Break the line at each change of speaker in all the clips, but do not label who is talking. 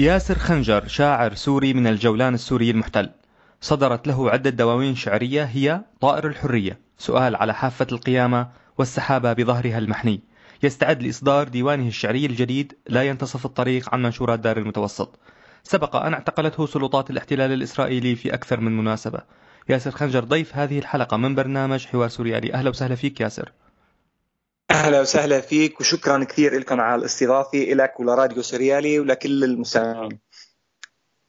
ياسر خنجر شاعر سوري من الجولان السوري المحتل. صدرت له عدة دواوين شعرية هي طائر الحرية. سؤال على حافة القيامة والسحابة بظهرها المحني. يستعد لإصدار ديوانه الشعري الجديد لا ينتصف الطريق عن منشورات دار المتوسط. سبق أن اعتقلته سلطات الاحتلال الإسرائيلي في أكثر من مناسبة. ياسر خنجر ضيف هذه الحلقة من برنامج حوار سوريالي. أهلا وسهلا فيك ياسر.
أهلا وسهلا فيك وشكرا كثير لكم على الاستضافة لك ولراديو سوريالي ولكل المستمعين.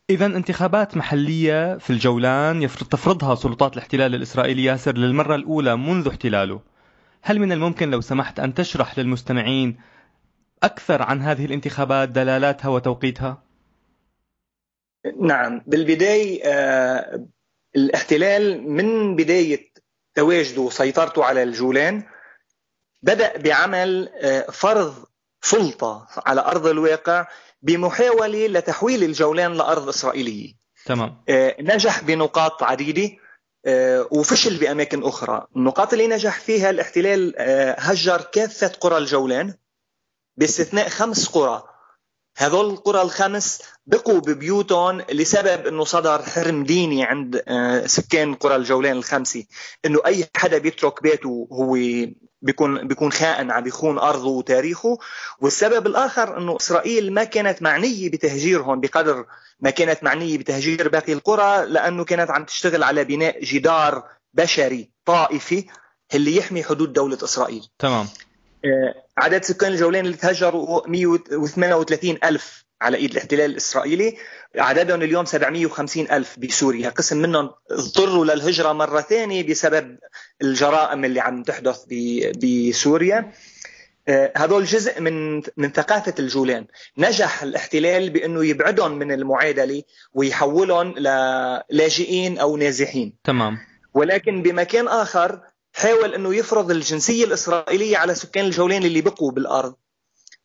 إذا انتخابات محلية في الجولان يفرض تفرضها سلطات الاحتلال الإسرائيلي ياسر للمرة الأولى منذ احتلاله. هل من الممكن لو سمحت أن تشرح للمستمعين أكثر عن هذه الانتخابات دلالاتها وتوقيتها؟
نعم. بالبداية آه الاحتلال من بداية تواجده وسيطرته على الجولان بدأ بعمل آه فرض سلطة على أرض الواقع بمحاولة لتحويل الجولان لأرض إسرائيلية.
تمام.
آه نجح بنقاط عديدة آه وفشل بأماكن أخرى. النقاط اللي نجح فيها الاحتلال هجر كافة قرى الجولان باستثناء خمس قرى. هذول القرى الخمس بقوا ببيوتهم لسبب إنه صدر حرم ديني عند سكان قرى الجولان الخمسة. إنه أي حدا بيترك بيته هو بيكون بيكون خائن عم بيخون أرضه وتاريخه. والسبب الآخر إنه إسرائيل ما كانت معنية بتهجيرهم بقدر ما كانت معنية بتهجير باقي القرى لأنه كانت عم تشتغل على بناء جدار بشري طائفي اللي يحمي حدود دولة إسرائيل.
تمام.
آه، عدد سكان الجولان اللي تهجروا 138 ألف. على إيد الاحتلال الإسرائيلي عددهم اليوم 750 ألف بسوريا. قسم منهم اضطروا للهجرة مرة ثانية بسبب الجرائم اللي عم تحدث بسوريا. آه، هذول جزء من من ثقافة الجولان نجح الاحتلال بأنه يبعدهم من المعادلة ويحولهم للاجئين أو نازحين.
تمام.
ولكن بمكان آخر حاول أنه يفرض الجنسية الإسرائيلية على سكان الجولان اللي بقوا بالأرض.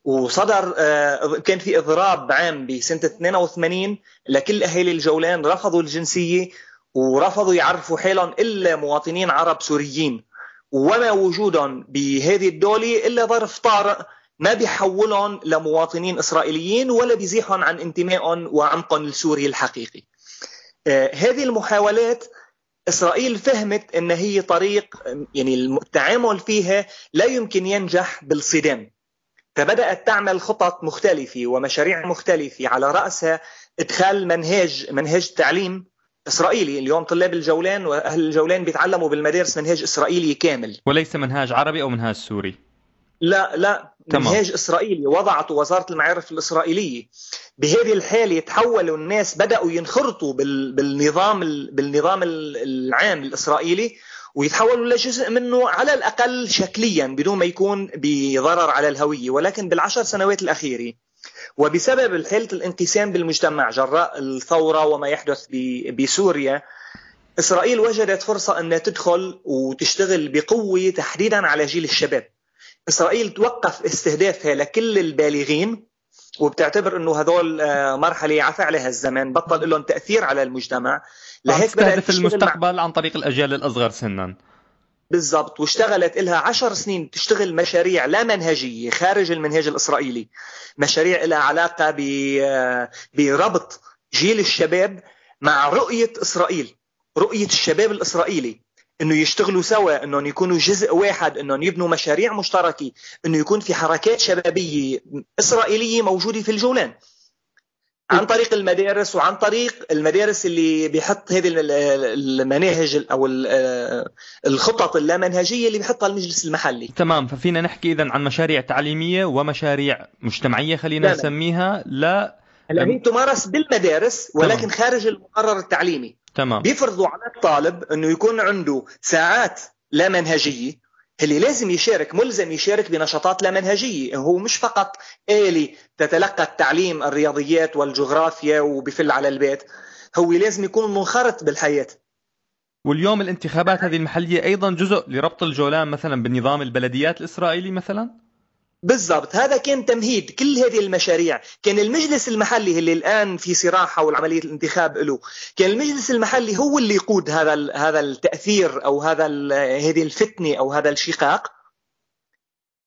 وصدر آه، كان في اضراب عام بسنة 82 لكل أهالي الجولان رفضوا الجنسية ورفضوا يعرفوا حالهم إلا مواطنين عرب سوريين وما وجودهم بهذه الدولة إلا ظرف طارئ ما بيحولهم لمواطنين إسرائيليين ولا بيزيحهم عن انتمائهم وعمقهم السوري الحقيقي. آه، هذه المحاولات إسرائيل فهمت إن هي طريق يعني التعامل فيها لا يمكن ينجح بالصدام فبدأت تعمل خطط مختلفة ومشاريع مختلفة على رأسها إدخال منهاج منهاج تعليم إسرائيلي. اليوم طلاب الجولان وأهل الجولان بيتعلموا بالمدارس منهاج إسرائيلي كامل.
وليس منهاج عربي أو منهاج سوري؟
لا لا. تمام. منهاج إسرائيلي. وضعته وزارة المعارف الإسرائيلية. بهذه الحالة تحولوا الناس بدأوا ينخرطوا بالنظام بالنظام العام الإسرائيلي ويتحولوا لجزء منه على الأقل شكليا بدون ما يكون بضرر على الهوية ولكن بالعشر سنوات الاخيره وبسبب حاله الانقسام بالمجتمع جراء الثورة وما يحدث بسوريا إسرائيل وجدت فرصة إنها تدخل وتشتغل بقوة تحديدا على جيل الشباب. إسرائيل توقف استهدافها لكل البالغين وبتعتبر إنه هذول آه، مرحلة عفى عليها الزمن بطل لهم تأثير على المجتمع.
لهيك بدأت المستقبل مع... عن طريق الأجيال الأصغر سنا.
بالضبط واشتغلت لها عشر سنين تشتغل مشاريع لا منهجية خارج المنهاج الإسرائيلي مشاريع لها علاقة آه، بربط جيل الشباب مع رؤية إسرائيل رؤية الشباب الإسرائيلي إنه يشتغلوا سوا إنهم يكونوا جزء واحد إنهم يبنوا مشاريع مشتركة إنه يكون في حركات شبابية إسرائيلية موجودة في الجولان. عن طريق المدارس وعن طريق المدارس اللي بيحط هذه المناهج أو الخطط اللامنهجية اللي بيحطها المجلس المحلي.
تمام ففينا نحكي اذا عن مشاريع تعليمية ومشاريع مجتمعية خلينا نسميها. لا
هلا هي تمارس بالمدارس ولكن تمام. خارج المقرر التعليمي.
تمام.
بيفرضوا على الطالب إنه يكون عنده ساعات لا منهجيه اللي لازم يشارك ملزم يشارك بنشاطات لا منهجية. هو مش فقط آلي تتلقى التعليم الرياضيات والجغرافيا وبفل على البيت. هو لازم يكون منخرط بالحياة.
واليوم الانتخابات هذه المحلية أيضا جزء لربط الجولان مثلا بالنظام البلديات الإسرائيلي مثلا؟
بالضبط. هذا كان تمهيد كل هذه المشاريع. كان المجلس المحلي اللي الآن في صراع حول عمليه الانتخاب له كان المجلس المحلي هو اللي يقود هذا هذا التأثير أو هذا هذه الفتنة أو هذا الشقاق.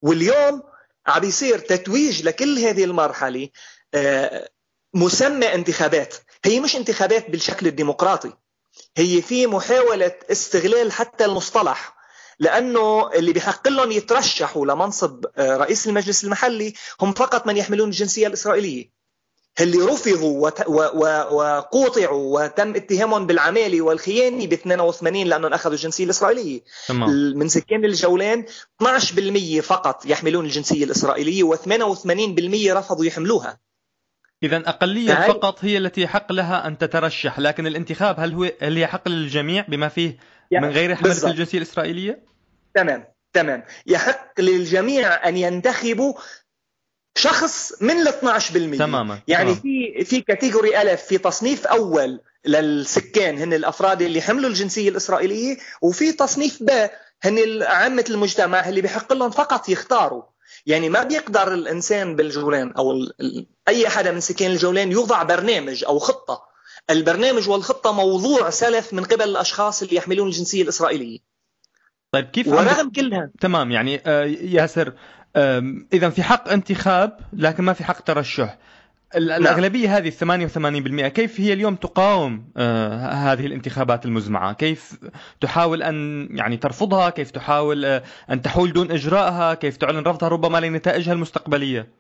واليوم عم بيصير تتويج لكل هذه المرحلة آه، مسمى انتخابات. هي مش انتخابات بالشكل الديمقراطي. هي في محاولة استغلال حتى المصطلح. لأنه اللي بحق لهم يترشحوا لمنصب آه، رئيس المجلس المحلي هم فقط من يحملون الجنسية الإسرائيلية. اللي رفضوا وقوطعوا وتم اتهامهم بالعمالة والخيانة ب 82 لأنهم أخذوا الجنسية الإسرائيلية. تمام. من سكان الجولان 12% فقط يحملون الجنسية الإسرائيلية و88% رفضوا يحملوها.
إذا أقلية فهي... فقط هي التي يحق لها أن تترشح لكن الانتخاب هل هو هل يحق للجميع بما فيه يعني من غير حملة الجنسية الإسرائيلية؟
تمام تمام. يحق للجميع أن ينتخبوا شخص من ال 12%
تماما
يعني تمام. في في كاتيجوري ألف في تصنيف أول للسكان هن الأفراد اللي حملوا الجنسية الإسرائيلية وفي تصنيف ب هن عامة المجتمع اللي بحق لهم فقط يختاروا. يعني ما بيقدر الإنسان بالجولان أو أي حدا من سكان الجولان يوضع برنامج أو خطة. البرنامج والخطة موضوع سلف من قبل الأشخاص اللي يحملون الجنسية الإسرائيلية.
طيب كيف
ورغم كلها.
تمام يعني آه ياسر إذا في حق انتخاب لكن ما في حق ترشح. نعم. الأغلبية هذه 88% كيف هي اليوم تقاوم آه هذه الانتخابات المزمعة؟ كيف تحاول أن يعني ترفضها؟ كيف تحاول آه أن تحول دون إجرائها كيف تعلن رفضها ربما لنتائجها المستقبلية؟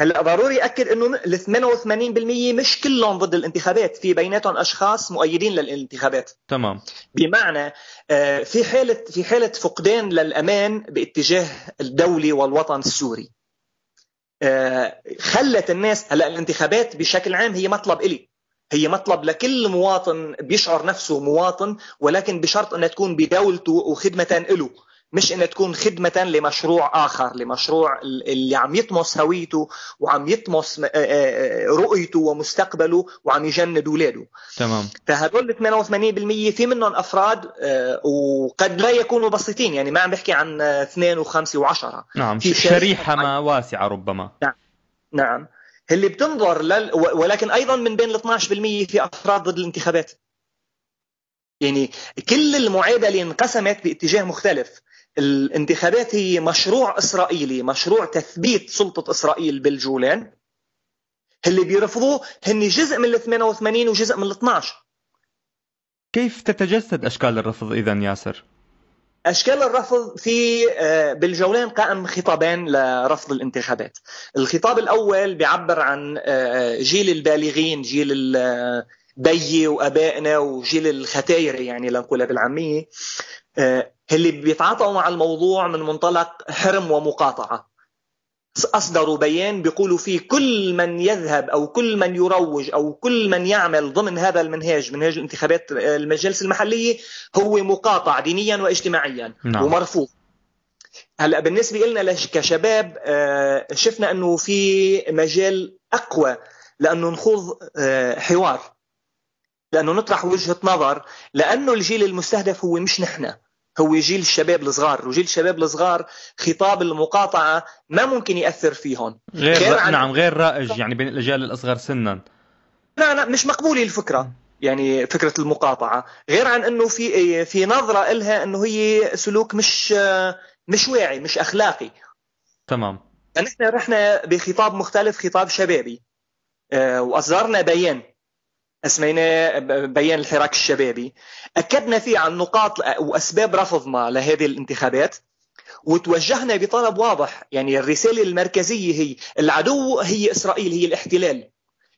هلا ضروري أكد إنه ال 88% مش كلهم ضد الانتخابات في بيناتهم أشخاص مؤيدين للانتخابات.
تمام.
بمعنى آه، في حالة في حالة فقدان للأمان باتجاه الدولة والوطن السوري. آه، خلت الناس هلا الانتخابات بشكل عام هي مطلب إلي. هي مطلب لكل مواطن بيشعر نفسه مواطن ولكن بشرط انها تكون بدولته وخدمة له مش إنها تكون خدمة لمشروع آخر لمشروع اللي عم يطمس هويته وعم يطمس آه، آه، رؤيته ومستقبله وعم يجند أولاده.
تمام.
فهدول 88% في منهم أفراد آه، وقد لا يكونوا بسيطين يعني ما عم بحكي عن اثنين وخمسة وعشرة.
نعم في شريحة ما واسعة ربما.
نعم. نعم. اللي بتنظر لل... ولكن أيضا من بين ال 12% في أفراد ضد الانتخابات. يعني كل المعادلة انقسمت باتجاه مختلف. الانتخابات هي مشروع إسرائيلي مشروع تثبيت سلطة إسرائيل بالجولان. اللي بيرفضوه هن جزء من ال 88 وجزء من ال 12
كيف تتجسد أشكال الرفض إذا ياسر؟
أشكال الرفض في آه، بالجولان قائم خطابين لرفض الانتخابات. الخطاب الأول بيعبر عن آه، جيل البالغين جيل البي وأبائنا وجيل الختاير يعني لنقولها بالعامية. اللي بيتعاطوا مع الموضوع من منطلق حرم ومقاطعة. أصدروا بيان بيقولوا فيه كل من يذهب أو كل من يروج أو كل من يعمل ضمن هذا المنهاج منهاج الانتخابات المجالس المحلية هو مقاطع دينيا واجتماعيا نعم. ومرفوض. هلأ بالنسبة لنا كشباب آه، شفنا إنه في مجال أقوى لأنه نخوض آه، حوار لأنه نطرح وجهة نظر لأنه الجيل المستهدف هو مش نحن. هو جيل الشباب الصغار وجيل الشباب الصغار خطاب المقاطعة ما ممكن يأثر فيهم
غير, غير عن... نعم غير رائج يعني بين الأجيال الأصغر سنا.
لا لا مش مقبولة الفكرة يعني فكرة المقاطعة. غير عن أنه في في نظرة إلها أنه هي سلوك مش مش واعي مش أخلاقي.
تمام.
نحن رحنا بخطاب مختلف خطاب شبابي. آه، وأصدرنا بيان. أسميناه بيان الحراك الشبابي. أكدنا فيه عن نقاط وأسباب رفضنا لهذه الانتخابات وتوجهنا بطلب واضح. يعني الرسالة المركزية هي العدو هي إسرائيل هي الاحتلال.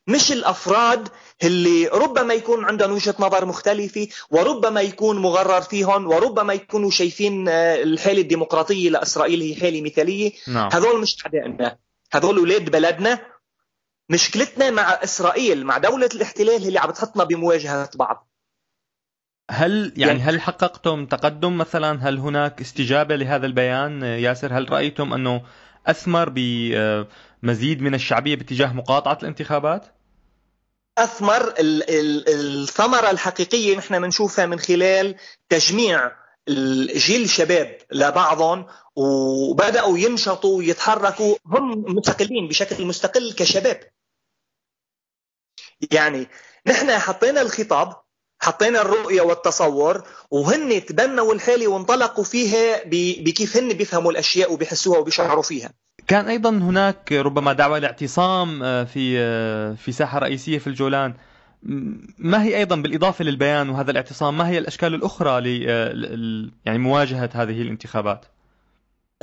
مش الأفراد اللي ربما يكون عندهم وجهة نظر مختلفة وربما يكون مغرر فيهم وربما يكونوا شايفين آه، الحالة الديمقراطية لإسرائيل هي حالة مثالية.
نعم.
هذول مش أعدائنا. هذول أولاد بلدنا مشكلتنا مع إسرائيل مع دولة الاحتلال اللي عم تحطنا بمواجهة بعض.
هل يعني, يعني هل حققتم تقدم مثلا؟ هل هناك استجابة لهذا البيان؟ ياسر هل رأيتم أنه أثمر بمزيد من الشعبية باتجاه مقاطعة الانتخابات؟
أثمر الثمرة الحقيقية نحن بنشوفها من خلال تجميع الجيل الشباب لبعضهم وبدأوا ينشطوا ويتحركوا. هم مستقلين بشكل مستقل كشباب. يعني نحن حطينا الخطاب حطينا الرؤية والتصور وهن تبنوا الحالة وانطلقوا فيها بكيف هن بيفهموا الأشياء وبيحسوها وبيشعروا فيها
كان أيضا هناك ربما دعوة لاعتصام آه، في آه، في ساحة رئيسية في الجولان ما هي أيضا بالإضافة للبيان وهذا الاعتصام ما هي الأشكال الأخرى ل يعني مواجهة هذه الانتخابات؟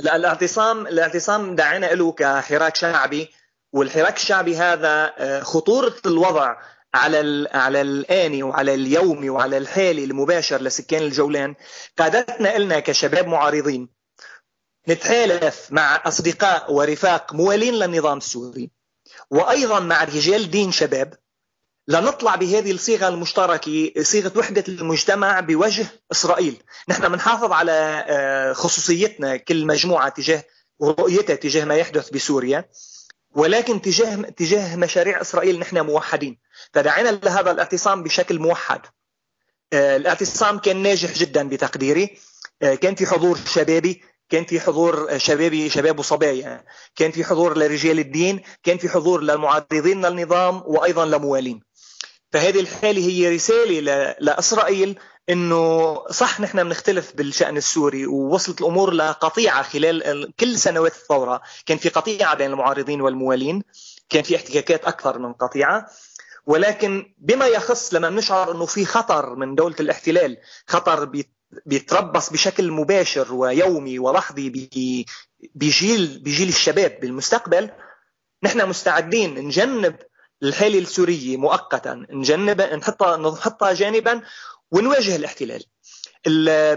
لا الاعتصام الاعتصام دعينا له كحراك شعبي والحراك الشعبي هذا خطورة الوضع على على الآني وعلى اليومي وعلى الحالي المباشر لسكان الجولان قادتنا إلنا كشباب معارضين نتحالف مع أصدقاء ورفاق موالين للنظام السوري وأيضا مع رجال دين شباب لنطلع بهذه الصيغة المشتركة صيغة وحدة المجتمع بوجه إسرائيل. نحن بنحافظ على آه، خصوصيتنا كل مجموعة تجاه ورؤيتها تجاه ما يحدث بسوريا. ولكن تجاه تجاه مشاريع إسرائيل نحن موحدين. فدعينا لهذا الاعتصام بشكل موحد. آه، الاعتصام كان ناجح جدا بتقديري. آه، كان في حضور شبابي كان في حضور شبابي شباب وصبايا. كان في حضور لرجال الدين كان في حضور للمعارضين للنظام وأيضا لموالين. فهذه الحالة هي رسالة لإسرائيل إنه صح نحن بنختلف بالشأن السوري ووصلت الأمور لقطيعة خلال كل سنوات الثورة. كان في قطيعة بين المعارضين والموالين كان في احتكاكات أكثر من قطيعة. ولكن بما يخص لما بنشعر إنه في خطر من دولة الاحتلال خطر بيتربص بشكل مباشر ويومي ولحظي بجيل بجيل الشباب بالمستقبل نحن مستعدين نجنب الحالة السورية مؤقتا. نجنب نحطها نحطها جانبا ونواجه الاحتلال.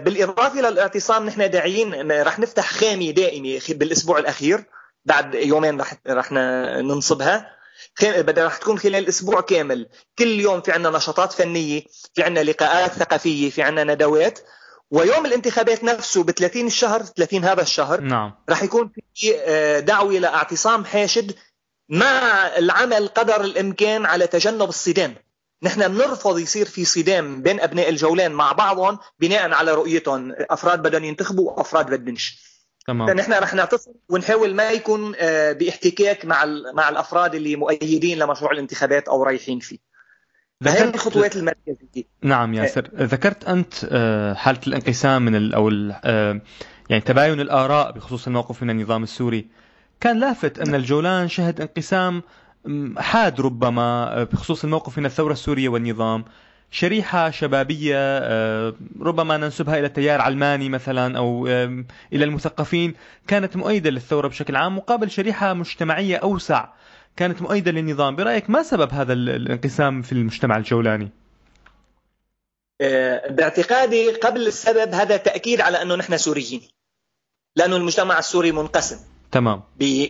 بالإضافة للاعتصام نحن داعيين رح نفتح خامة دائمة بالأسبوع الأخير. بعد يومين رح رح ننصبها. رح تكون خلال أسبوع كامل. كل يوم في عندنا نشاطات فنية في عندنا لقاءات ثقافية في عندنا ندوات. ويوم الانتخابات نفسه ب 30 الشهر 30 هذا الشهر
نعم.
رح يكون في آه، دعوة لاعتصام حاشد مع العمل قدر الإمكان على تجنب الصدام. نحن بنرفض يصير في صدام بين أبناء الجولان مع بعضهم بناء على رؤيتهم. أفراد بدهم ينتخبوا وأفراد بدنش تمام. فنحن رح نعتصم ونحاول ما يكون آه، باحتكاك مع مع الأفراد اللي مؤيدين لمشروع الانتخابات أو رايحين فيه. هذه الخطوات المركزية.
نعم ياسر ذكرت أنت آه، حالة الانقسام من أو آه، يعني تباين الآراء بخصوص الموقف من النظام السوري. كان لافت أن الجولان شهد انقسام حاد ربما بخصوص الموقف من الثورة السورية والنظام. شريحة شبابية آه، ربما ننسبها إلى التيار علماني مثلا أو إلى المثقفين كانت مؤيدة للثورة بشكل عام مقابل شريحة مجتمعية أوسع. كانت مؤيدة للنظام. برأيك ما سبب هذا الانقسام في المجتمع الجولاني؟
آه، باعتقادي قبل السبب هذا تأكيد على أنه نحن سوريين لأنه المجتمع السوري منقسم.
تمام.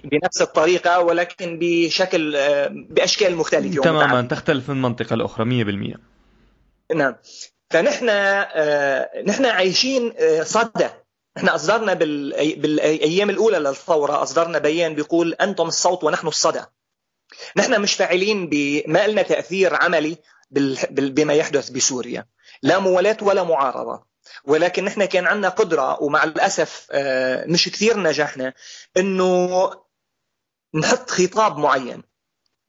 بنفس الطريقة ولكن بشكل آه، بأشكال مختلفة.
تماما. تختلف من منطقة لأخرى 100%
نعم. فنحن آه، نحن عايشين آه، صدى. نحن أصدرنا بالأيام الأولى للثورة أصدرنا بيان بيقول أنتم الصوت ونحن الصدى. نحن مش فاعلين بما لنا تأثير عملي بما يحدث بسوريا. لا موالاة ولا معارضة. ولكن نحن كان عندنا قدرة ومع الأسف آه، مش كثير نجحنا أنه نحط خطاب معين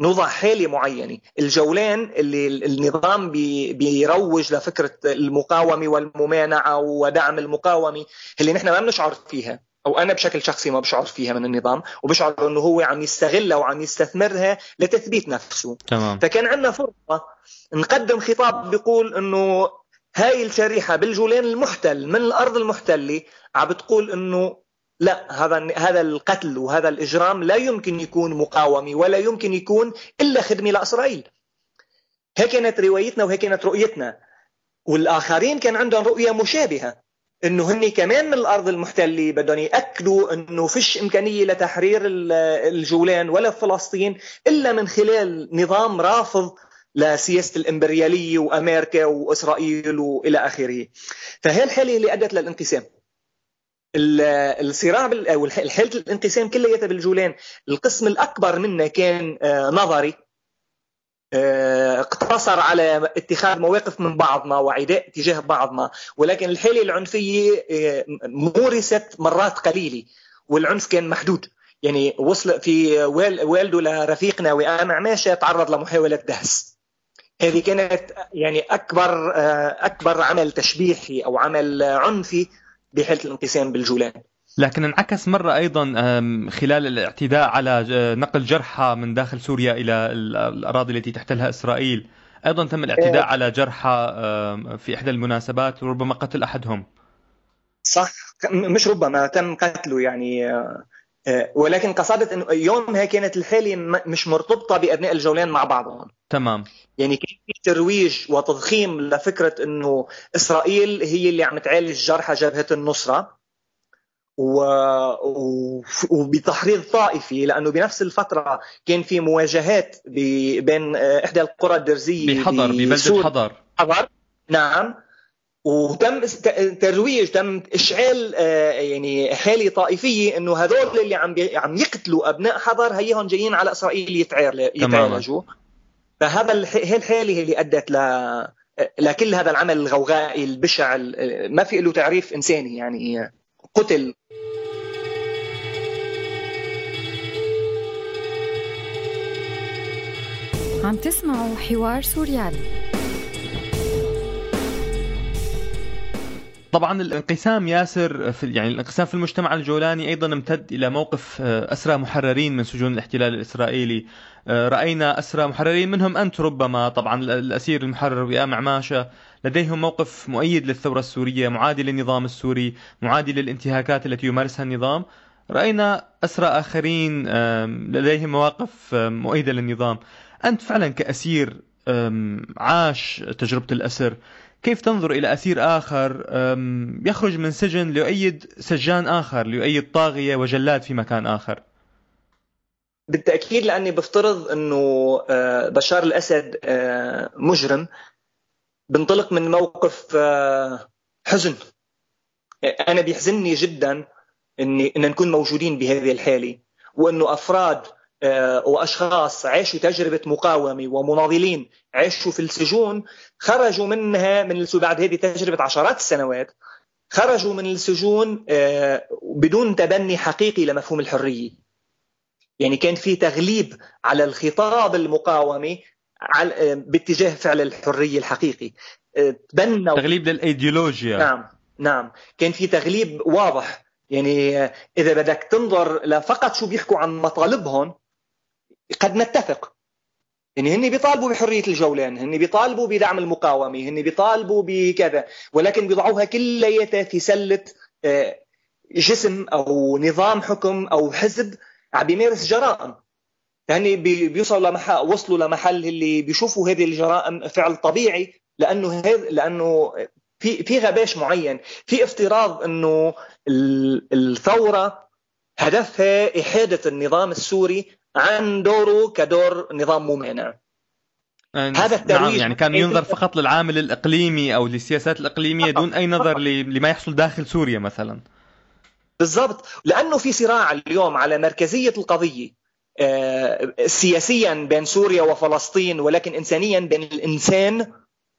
نوضع حالة معينة. الجولان اللي النظام بي بيروج لفكرة المقاومة والممانعة ودعم المقاومة اللي نحن ما بنشعر فيها. أو أنا بشكل شخصي ما بشعر فيها من النظام وبشعر إنه هو عم يستغلها وعم يستثمرها لتثبيت نفسه.
تمام.
فكان عندنا فرصة نقدم خطاب بيقول إنه هاي الشريحة بالجولان المحتل من الأرض المحتلة عم بتقول إنه لا هذا هذا القتل وهذا الإجرام لا يمكن يكون مقاومة ولا يمكن يكون إلا خدمة لإسرائيل. هيك كانت روايتنا وهيك كانت رؤيتنا. والآخرين كان عندهم رؤية مشابهة إنه هن كمان من الأرض المحتلة بدهم يأكدوا إنه فيش إمكانية لتحرير الجولان ولا فلسطين إلا من خلال نظام رافض لسياسه الإمبريالية وأمريكا وإسرائيل وإلى آخره. فهي الحالة اللي أدت للانقسام. الصراع أو حاله الانقسام كلياتها بالجولان. القسم الأكبر منها كان آه، نظري. آه، اقتصر على اتخاذ مواقف من بعضنا وعداء تجاه بعضنا. ولكن الحالة العنفية آه، مورست مرات قليلة. والعنف كان محدود. يعني وصل في والده لرفيقنا وقام عماشه تعرض لمحاولة دهس هذه كانت يعني أكبر آه، أكبر عمل تشبيحي أو عمل عنفي بحالة الانقسام بالجولان.
لكن انعكس مرة أيضا خلال الاعتداء على نقل جرحى من داخل سوريا إلى الأراضي التي تحتلها إسرائيل. أيضا تم الاعتداء على جرحى في إحدى المناسبات وربما قتل أحدهم.
صح. مش ربما تم قتله يعني آه، آه، ولكن قصدت إنه يومها كانت الحالة مش مرتبطة بأبناء الجولان مع بعضهم.
تمام.
يعني كان في ترويج وتضخيم لفكرة إنه إسرائيل هي اللي عم تعالج جرحى جبهة النصرة. و... و... وبتحريض طائفي لأنه بنفس الفترة كان في مواجهات ب... بين آه، إحدى القرى الدرزية
بحضر ببلدة حضر.
حضر؟ نعم. وتم ترويج تم إشعال آه، يعني حالة طائفية إنه هذول اللي عم عم يقتلوا أبناء حضر هيهم جايين على إسرائيل يتعالجوا. فهذا هي الحالة اللي أدت ل لكل هذا العمل الغوغائي البشع ما في له تعريف إنساني يعني قتل.
عم تسمعوا حوار سوريالي
طبعا الانقسام ياسر في يعني الانقسام في المجتمع الجولاني أيضا امتد إلى موقف آه، أسرى محررين من سجون الاحتلال الإسرائيلي. آه، رأينا أسرى محررين منهم أنت ربما طبعا الأسير المحرر وئام عماشه لديهم موقف مؤيد للثورة السورية معادي للنظام السوري معادي للانتهاكات التي يمارسها النظام. رأينا أسرى آخرين لديهم مواقف مؤيدة للنظام. أنت فعلا كأسير عاش تجربة الأسر. كيف تنظر إلى أسير آخر؟ يخرج من سجن ليؤيد سجان آخر ليؤيد طاغية وجلاد في مكان آخر.
بالتأكيد لأني بفترض أنه آه، بشار الأسد آه، مجرم بنطلق من موقف آه، حزن. أنا بيحزنني جدا إني إن نكون موجودين بهذه الحالة وإنه أفراد وأشخاص عاشوا تجربة مقاومة ومناضلين عاشوا في السجون خرجوا منها من بعد هذه تجربة عشرات السنوات خرجوا من السجون آه، بدون تبني حقيقي لمفهوم الحرية. يعني كان في تغليب على الخطاب المقاومي آه، باتجاه فعل الحرية الحقيقي.
تبنوا تغليب للإيديولوجيا.
نعم نعم. كان في تغليب واضح. يعني إذا بدك تنظر لفقط شو بيحكوا عن مطالبهم قد نتفق. يعني هن بيطالبوا بحرية الجولان هن بيطالبوا بدعم المقاومة هن بيطالبوا بكذا ولكن بيضعوها كلياتها في سلة آه، جسم أو نظام حكم أو حزب عم بيمارس جرائم. هن بيوصلوا لمحل وصلوا لمحل اللي بيشوفوا هذه الجرائم فعل طبيعي لأنه هذ لأنه في في غباش معين في افتراض إنه الثورة هدفها إحادة النظام السوري عن دوره كدور نظام ممانع
هذا الترويج نعم يعني كان ينظر فقط للعامل الإقليمي أو للسياسات الإقليمية دون أي نظر لما يحصل داخل سوريا مثلا.
بالضبط. لأنه في صراع اليوم على مركزية القضية آه، سياسيا بين سوريا وفلسطين ولكن انسانيا بين الإنسان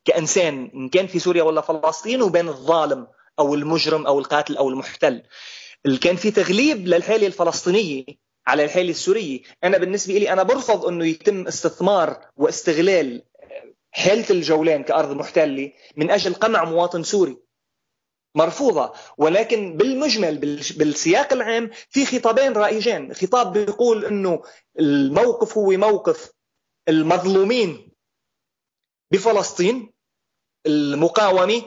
كإنسان إن كان في سوريا ولا فلسطين وبين الظالم أو المجرم أو القاتل أو المحتل. كان في تغليب للحالة الفلسطينية. على الحالة السورية أنا بالنسبة لي أنا برفض أنه يتم استثمار واستغلال حالة الجولان كأرض محتلة من أجل قمع مواطن سوري. مرفوضة. ولكن بالمجمل بالسياق العام في خطابين رائجين. خطاب بيقول أنه الموقف هو موقف المظلومين بفلسطين المقاومة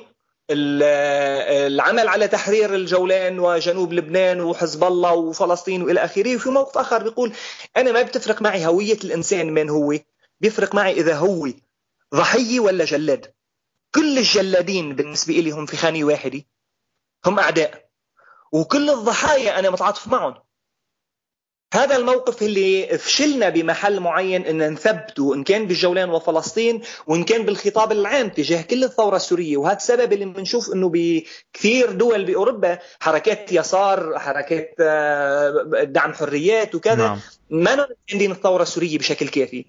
العمل على تحرير الجولان وجنوب لبنان وحزب الله وفلسطين وإلى آخره. وفي موقف آخر بيقول أنا ما بتفرق معي هوية الإنسان من هو بيفرق معي إذا هو ضحية ولا جلاد. كل الجلادين بالنسبة لي هم في خانة واحدة هم أعداء. وكل الضحايا أنا متعاطف معهم. هذا الموقف اللي فشلنا بمحل معين إن نثبته إن كان بالجولان وفلسطين وإن كان بالخطاب العام تجاه كل الثورة السورية. وهذا السبب اللي بنشوف إنه بكثير دول بأوروبا حركات يسار حركات آه، دعم حريات وكذا نعم. ما عندنا الثورة السورية بشكل كافي.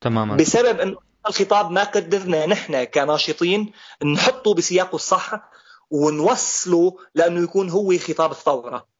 تماما.
بسبب إنه الخطاب ما قدرنا نحن كناشطين نحطه بسياقه الصح ونوصله لأنه يكون هو خطاب الثورة.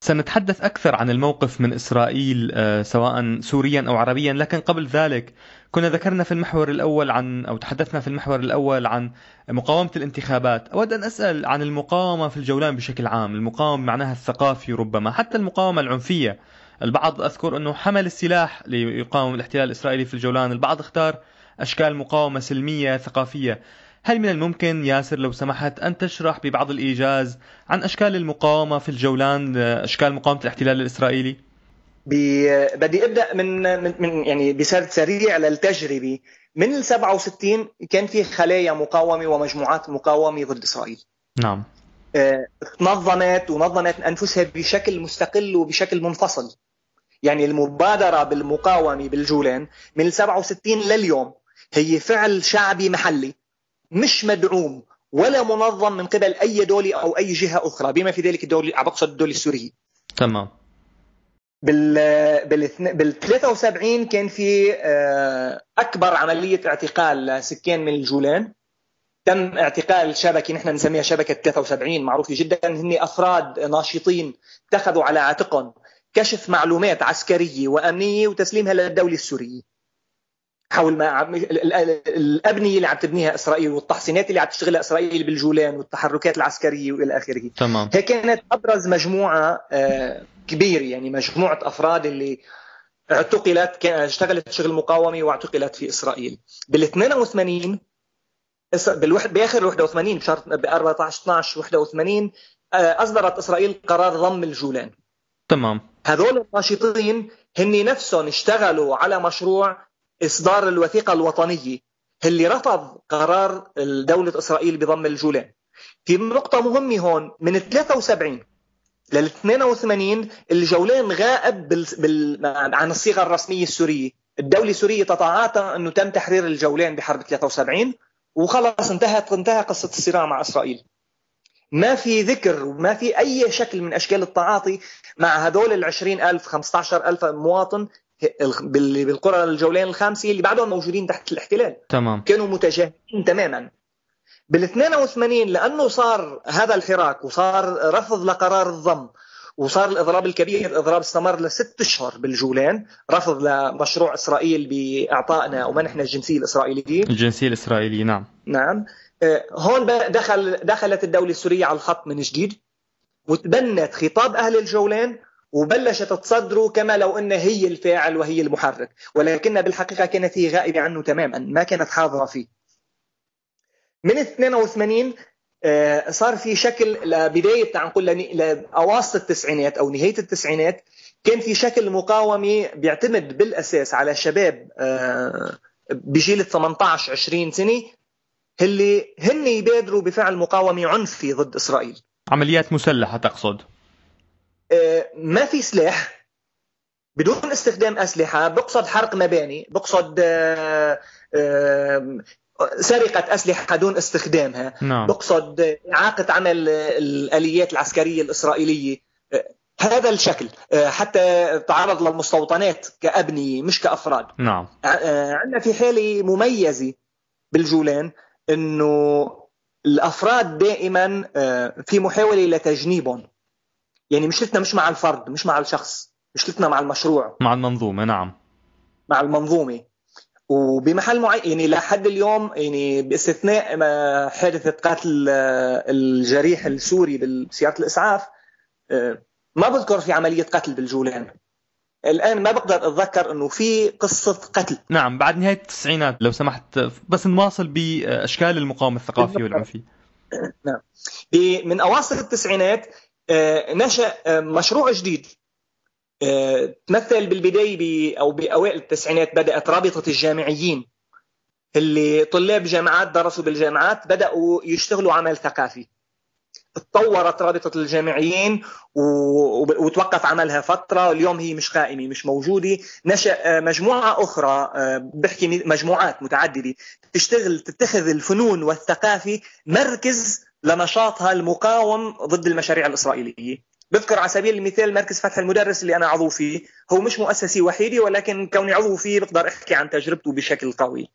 سنتحدث أكثر عن الموقف من إسرائيل آه، سواء سوريا أو عربيا. لكن قبل ذلك كنا ذكرنا في المحور الأول عن أو تحدثنا في المحور الأول عن مقاومة الانتخابات. أود أن أسأل عن المقاومة في الجولان بشكل عام. المقاومة معناها الثقافي ربما. حتى المقاومة العنفية. البعض أذكر أنه حمل السلاح ليقاوم الاحتلال الإسرائيلي في الجولان. البعض اختار أشكال مقاومة سلمية ثقافية. هل من الممكن ياسر لو سمحت أن تشرح ببعض الإيجاز عن أشكال المقاومة في الجولان أشكال مقاومة الاحتلال الإسرائيلي؟
بدي أبدأ من من يعني بسرد سريع للتجربة من ال 67 كان في خلايا مقاومة ومجموعات مقاومة ضد إسرائيل.
نعم.
آه، نظمت ونظمت أنفسها بشكل مستقل وبشكل منفصل. يعني المبادرة بالمقاومة بالجولان من ال 67 لليوم هي فعل شعبي محلي مش مدعوم ولا منظم من قبل أي دوله أو أي جهة أخرى بما في ذلك الدولة بقصد الدولة السورية.
تمام.
بال بال بال 73 كان في آه، أكبر عملية اعتقال لسكان من الجولان. تم اعتقال شبكة نحن نسميها شبكة 73 معروفة جدا. هن أفراد ناشطين اتخذوا على عاتقهم كشف معلومات عسكرية وأمنية وتسليمها للدولة السورية. حول ما الأبنية اللي عم تبنيها إسرائيل والتحصينات اللي عم تشتغلها إسرائيل بالجولان والتحركات العسكرية وإلى آخره.
تمام.
هي كانت أبرز مجموعة آه، كبيرة يعني مجموعة أفراد اللي اعتقلت اشتغلت شغل مقاومة واعتقلت في إسرائيل. بال 82 بالوحد بآخر ال 81 بشهر ب 14 12 81 أصدرت إسرائيل قرار ضم الجولان.
تمام.
هذول الناشطين هن نفسهم اشتغلوا على مشروع إصدار الوثيقة الوطنية اللي رفض قرار دولة إسرائيل بضم الجولان. في نقطة مهمة هون من 73 لل 82 الجولان غائب بال... بال... عن الصيغة الرسمية السورية. الدولة السورية تتعاطى أنه تم تحرير الجولان بحرب 73 وخلص انتهت انتهى قصة الصراع مع إسرائيل. ما في ذكر وما في أي شكل من أشكال التعاطي مع هدول ال 20000 15000 مواطن بالقرى الجولين الخامسه اللي بعدهم موجودين تحت الاحتلال.
تمام.
كانوا متجاهلين تماما. بال 82 لأنه صار هذا الحراك وصار رفض لقرار الضم وصار الإضراب الكبير الإضراب استمر لست أشهر بالجولان رفض لمشروع إسرائيل بإعطائنا ومنحنا الجنسيه الاسرائيليه
الجنسيه الاسرائيليه نعم.
نعم. آه، هون دخل دخلت الدولة السورية على الخط من جديد وتبنت خطاب أهل الجولان وبلشت تصدره كما لو أنها هي الفاعل وهي المحرك ولكنها بالحقيقة كانت هي غائبة عنه تماما ما كانت حاضرة فيه. من 82 آه، صار في شكل لبداية نقول لأواسط التسعينات أو نهاية التسعينات كان في شكل مقاومة بيعتمد بالأساس على شباب آه، بجيل 18 20 سنة اللي هن يبادروا بفعل مقاومة عنفي ضد إسرائيل.
عمليات مسلحة تقصد.
ما في سلاح بدون استخدام أسلحة بقصد حرق مباني بقصد آه، آه، سرقة أسلحة دون استخدامها
نعم.
بقصد إعاقة عمل الآليات العسكرية الإسرائيلية هذا الشكل حتى تعرض للمستوطنات كأبنية مش كأفراد.
نعم.
عندنا في حالة مميزة بالجولان إنه الأفراد دائما في محاولة لتجنيبهم. يعني مشكلتنا مش مع الفرد مش مع الشخص مشكلتنا مع المشروع.
مع المنظومة نعم.
مع المنظومة. وبمحل معين يعني لحد اليوم يعني باستثناء ما حادثة قتل آه، الجريح السوري بسيارة الإسعاف آه، ما بذكر في عملية قتل بالجولان. الآن ما بقدر أتذكر إنه في قصة قتل.
نعم بعد نهاية التسعينات لو سمحت بس نواصل بأشكال المقاومة الثقافية والعنفية.
نعم. من اواسط التسعينات آه، نشأ آه، مشروع جديد. آه، تمثل بالبداية أو بأوائل التسعينات بدأت رابطة الجامعيين اللي طلاب جامعات درسوا بالجامعات بدأوا يشتغلوا عمل ثقافي. تطورت رابطة الجامعيين وتوقف عملها فترة. اليوم هي مش قائمة مش موجودة. نشأ مجموعة أخرى بحكي مجموعات متعددة. تشتغل تتخذ الفنون والثقافة مركز لنشاطها المقاوم ضد المشاريع الإسرائيلية. بذكر على سبيل المثال مركز فتح المدرس اللي أنا عضو فيه. هو مش مؤسسة وحيدة ولكن كوني عضو فيه بقدر أحكي عن تجربته بشكل قوي.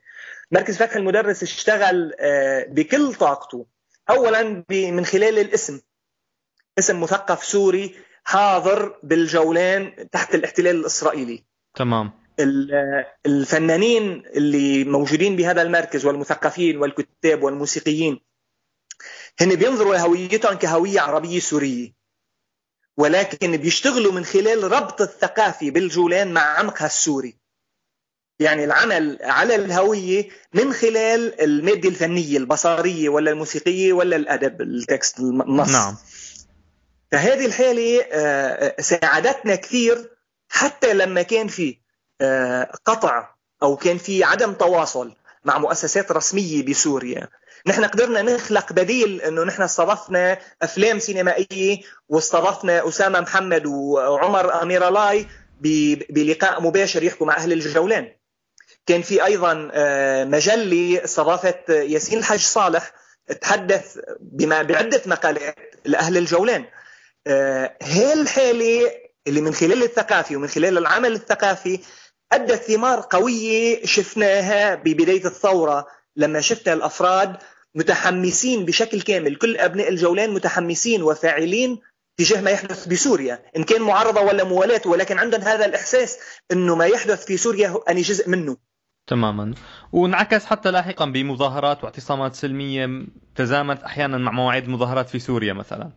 مركز فتح المدرس اشتغل آه، بكل طاقته. اولا من خلال الاسم. اسم مثقف سوري حاضر بالجولان تحت الاحتلال الإسرائيلي.
تمام.
الفنانين اللي موجودين بهذا المركز والمثقفين والكتاب والموسيقيين هن بينظروا لهويتهم كهوية عربية سورية. ولكن بيشتغلوا من خلال ربط الثقافي بالجولان مع عمقها السوري. يعني العمل على الهوية من خلال المادة الفنية البصرية ولا الموسيقية ولا الأدب التكست النص. نعم. فهذه الحالة آه، ساعدتنا كثير حتى لما كان في آه، قطع أو كان في عدم تواصل مع مؤسسات رسمية بسوريا. نحن قدرنا نخلق بديل إنه نحن استضفنا أفلام سينمائية واستضفنا أسامة محمد وعمر أمير الله بلقاء مباشر يحكوا مع أهل الجولان. كان في أيضا آه، مجلة استضافت ياسين الحاج صالح تحدث بما بعدة مقالات لأهل الجولان. آه، هي الحالة اللي من خلال الثقافي ومن خلال العمل الثقافي أدت ثمار قوية شفناها ببداية الثورة لما شفنا الأفراد متحمسين بشكل كامل كل أبناء الجولان متحمسين وفاعلين تجاه ما يحدث بسوريا إن كان معارضة ولا موالاة ولكن عندهم هذا الإحساس أنه ما يحدث في سوريا أنا جزء منه.
تماما. وانعكس حتى لاحقا بمظاهرات واعتصامات سلمية تزامنت أحيانا مع مواعيد مظاهرات في سوريا مثلا.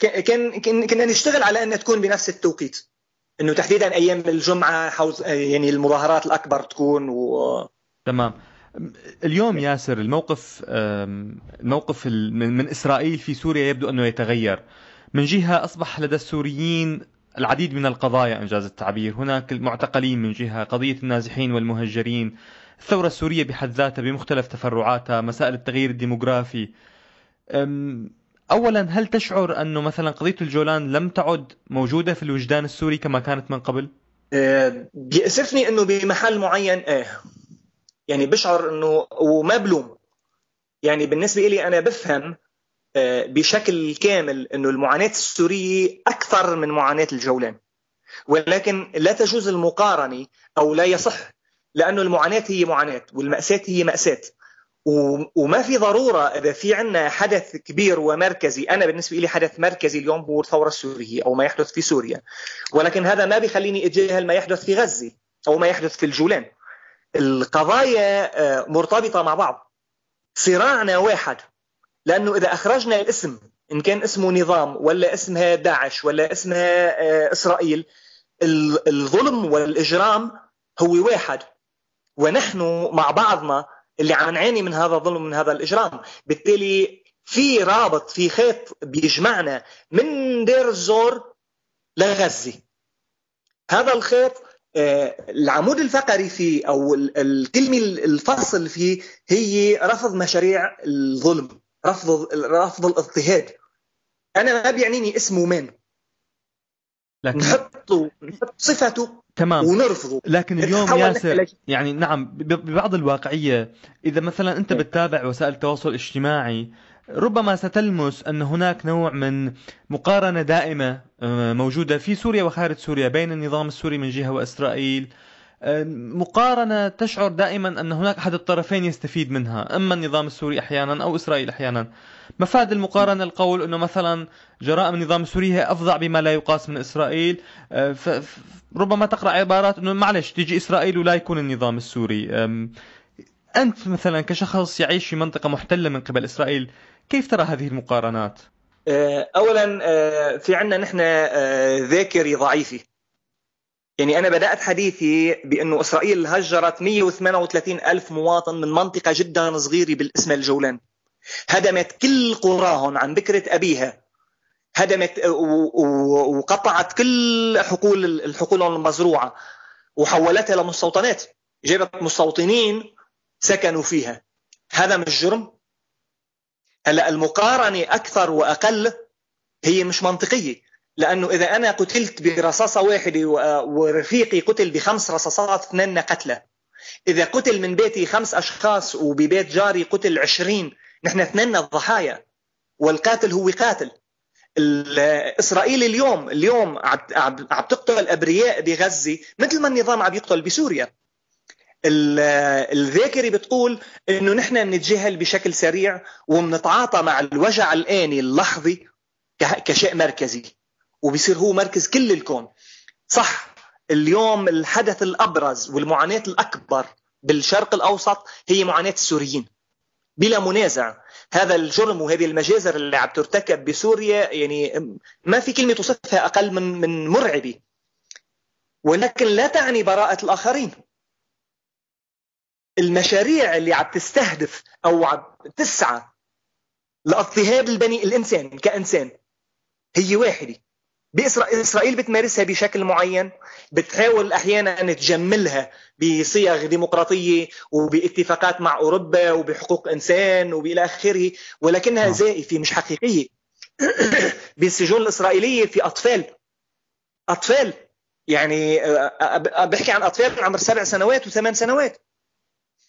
كان كنا نشتغل على أن تكون بنفس التوقيت إنه تحديدا أيام الجمعة حوز يعني المظاهرات الأكبر تكون و
تمام. اليوم ياسر الموقف الموقف من إسرائيل في سوريا يبدو أنه يتغير من جهة أصبح لدى السوريين العديد من القضايا إنجاز التعبير، هناك المعتقلين من جهة، قضية النازحين والمهجرين، الثورة السورية بحد ذاتها بمختلف تفرعاتها، مسائل التغيير الديموغرافي. اولا هل تشعر انه مثلا قضية الجولان لم تعد موجودة في الوجدان السوري كما كانت من قبل؟
بيأسفني أنه بمحل معين إيه يعني بشعر إنه وما بلوم يعني بالنسبة لي أنا بفهم آه، بشكل كامل إنه المعاناة السورية أكثر من معاناة الجولان. ولكن لا تجوز المقارنة أو لا يصح لأنه المعاناة هي معاناة والمأساة هي مأساة. وما في ضرورة إذا في عندنا حدث كبير ومركزي أنا بالنسبة لي حدث مركزي اليوم هو الثورة السورية أو ما يحدث في سوريا. ولكن هذا ما بيخليني أتجاهل ما يحدث في غزة أو ما يحدث في الجولان. القضايا آه، مرتبطة مع بعض. صراعنا واحد. لأنه إذا أخرجنا الاسم إن كان اسمه نظام ولا اسمها داعش ولا اسمها آه، إسرائيل الظلم والإجرام هو واحد. ونحن مع بعضنا اللي عم نعاني من هذا الظلم من هذا الإجرام. بالتالي في رابط في خيط بيجمعنا من دير الزور لغزة. هذا الخيط العمود الفقري فيه أو الكلمة الفصل فيه هي رفض مشاريع الظلم رفض رفض الاضطهاد. أنا ما بيعنيني اسمه من. لكن نحطه نحط صفته
تمام.
ونرفضه.
لكن اليوم ياسر يعني نعم ببعض الواقعية إذا مثلا أنت بتتابع وسائل التواصل الاجتماعي ربما ستلمس أن هناك نوع من مقارنة دائمة آه، موجودة في سوريا وخارج سوريا بين النظام السوري من جهة وإسرائيل. آه، مقارنة تشعر دائما أن هناك أحد الطرفين يستفيد منها إما النظام السوري أحيانا أو إسرائيل أحيانا. مفاد المقارنة القول أنه مثلا جرائم النظام السوري هي أفظع بما لا يقاس من إسرائيل. آه، ربما تقرأ عبارات أنه معلش تيجي إسرائيل ولا يكون النظام السوري. أنت مثلا كشخص يعيش في منطقة محتلة من قبل إسرائيل كيف ترى هذه المقارنات؟
آه، اولا آه، في عندنا نحن آه، ذاكرة ضعيفة. يعني أنا بدأت حديثي بأنه إسرائيل هجرت 138 ألف مواطن من منطقة جدا صغيرة بالاسم الجولان. هدمت كل قراهم عن بكرة أبيها. هدمت وقطعت كل حقول الحقول المزروعة وحولتها لمستوطنات. جابت مستوطنين سكنوا فيها. هذا مش جرم هلا المقارنة أكثر وأقل هي مش منطقية. لأنه إذا أنا قتلت برصاصة واحدة ورفيقي قتل بخمس رصاصات اثنين قتلى إذا قتل من بيتي خمس أشخاص وببيت جاري قتل عشرين نحن اثنين ضحايا والقاتل هو قاتل. إسرائيل اليوم اليوم عم تقتل أبرياء بغزة مثل ما النظام عم يقتل بسوريا. الذاكرة بتقول إنه نحن بنتجاهل بشكل سريع وبنتعاطى مع الوجع الآني اللحظي كشيء مركزي. وبيصير هو مركز كل الكون. صح اليوم الحدث الأبرز والمعاناة الأكبر بالشرق الأوسط هي معاناة السوريين. بلا منازع. هذا الجرم وهذه المجازر اللي عم ترتكب بسوريا يعني ما في كلمة توصفها أقل من من مرعبة. ولكن لا تعني براءة الآخرين. المشاريع اللي عم تستهدف أو عم تسعى لاضطهاد البني الإنسان كإنسان هي واحدة. بإسرائيل بتمارسها بشكل معين بتحاول أحيانا تجملها بصيغ ديمقراطية وباتفاقات مع أوروبا وبحقوق إنسان وبإلى آخره ولكنها نعم. زائفة مش حقيقية. بالسجون الإسرائيلية في أطفال. أطفال. يعني بحكي عن أطفال من عمر سبع سنوات وثمان سنوات.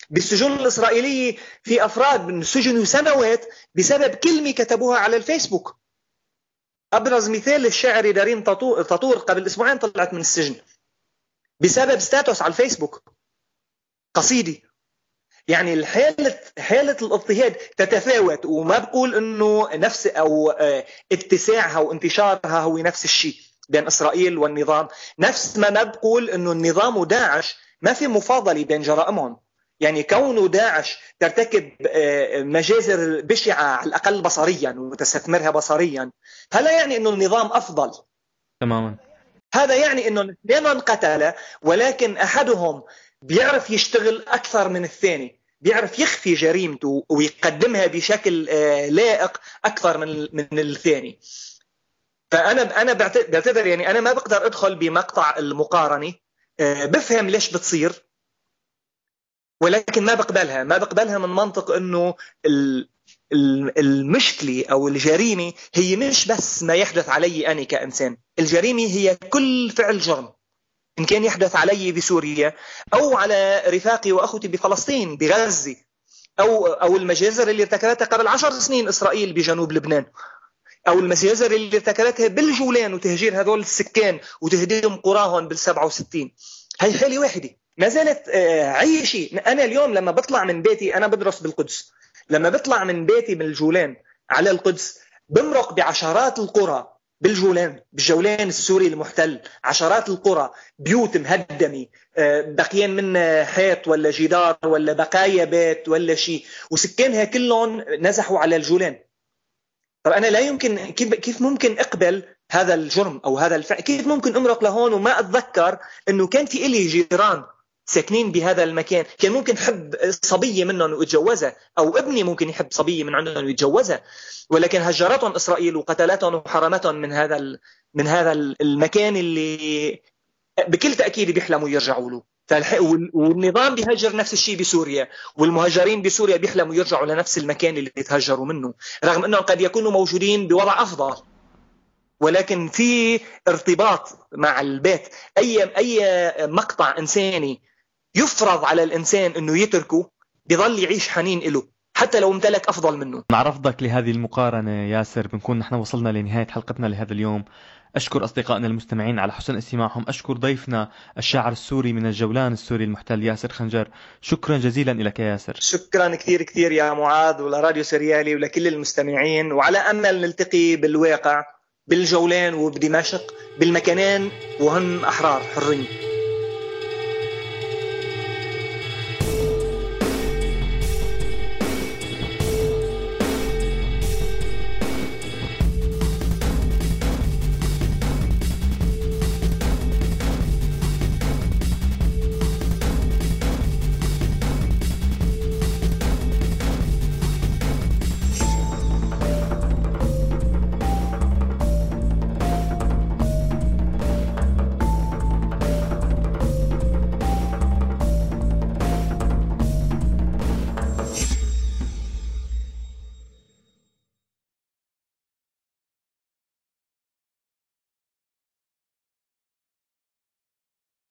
بالسجون الإسرائيلية في أفراد سجنوا سنوات بسبب كلمة كتبوها على الفيسبوك. أبرز مثال الشاعري دارين تطور قبل أسبوعين طلعت من السجن بسبب ستاتوس على الفيسبوك. قصيدة. يعني الحالة حالة الاضطهاد تتفاوت وما بقول إنه نفس أو آه، اتساعها وانتشارها هو نفس الشيء بين إسرائيل والنظام. نفس ما ما بقول إنه النظام وداعش ما في مفاضلة بين جرائمهم. يعني كون داعش ترتكب آه، مجازر بشعة على الأقل بصريا وتستثمرها بصريا هل يعني أنه النظام أفضل.
تماما.
هذا يعني أنه الاثنين قتل ولكن أحدهم بيعرف يشتغل أكثر من الثاني بيعرف يخفي جريمته ويقدمها بشكل آه، لائق أكثر من من الثاني. فأنا أنا بعتذر يعني أنا ما بقدر أدخل بمقطع المقارنة آه، بفهم ليش بتصير. ولكن ما بقبلها ما بقبلها من منطق إنه المشكلة أو الجريمة هي مش بس ما يحدث علي أنا كإنسان الجريمة هي كل فعل جرم إن كان يحدث علي بسوريا أو على رفاقي وأخوتي بفلسطين بغزة أو أو المجازر اللي ارتكبتها قبل عشر سنين إسرائيل بجنوب لبنان أو المجازر اللي ارتكبتها بالجولان وتهجير هذول السكان وتهديم قراهم بال 67 هي حالة واحدة. ما زالت آه، أي شيء. أنا اليوم لما بطلع من بيتي أنا بدرس بالقدس. لما بطلع من بيتي من الجولان على القدس بمرق بعشرات القرى بالجولان. بالجولان السوري المحتل عشرات القرى بيوت مهدمة. آه، بقيان منها حيط ولا جدار ولا بقايا بيت ولا شيء. وسكانها كلهم نزحوا على الجولان. طب أنا لا يمكن كيف كيف ممكن أقبل هذا الجرم أو هذا الفعل؟ كيف ممكن أمرق لهون وما أتذكر أنه كان في إلي جيران ساكنين بهذا المكان. كان ممكن حب صبيه منهم ويتجوزها أو ابني ممكن يحب صبيه من عندهم ويتجوزها ولكن هجرتهم إسرائيل وقتلتهم وحرمتهم من هذا من هذا المكان اللي بكل تأكيد بيحلموا يرجعوا له. والنظام بيهجر نفس الشيء بسوريا والمهاجرين بسوريا بيحلموا يرجعوا لنفس المكان اللي تهجروا منه. رغم أنهم قد يكونوا موجودين بوضع أفضل ولكن في ارتباط مع البيت. اي أي مقطع إنساني يفرض على الإنسان أنه يتركه بظل يعيش حنين له حتى لو امتلك أفضل منه.
مع رفضك لهذه المقارنة ياسر بنكون نحن وصلنا لنهاية حلقتنا لهذا اليوم. أشكر أصدقائنا المستمعين على حسن استماعهم. أشكر ضيفنا الشاعر السوري من الجولان السوري المحتل ياسر خنجر. شكرا جزيلا لك ياسر.
شكرا كثير كثير يا معاذ ولراديو سريالي ولكل المستمعين. وعلى أمل نلتقي بالواقع بالجولان وبدمشق بالمكانين وهن أحرار حرين.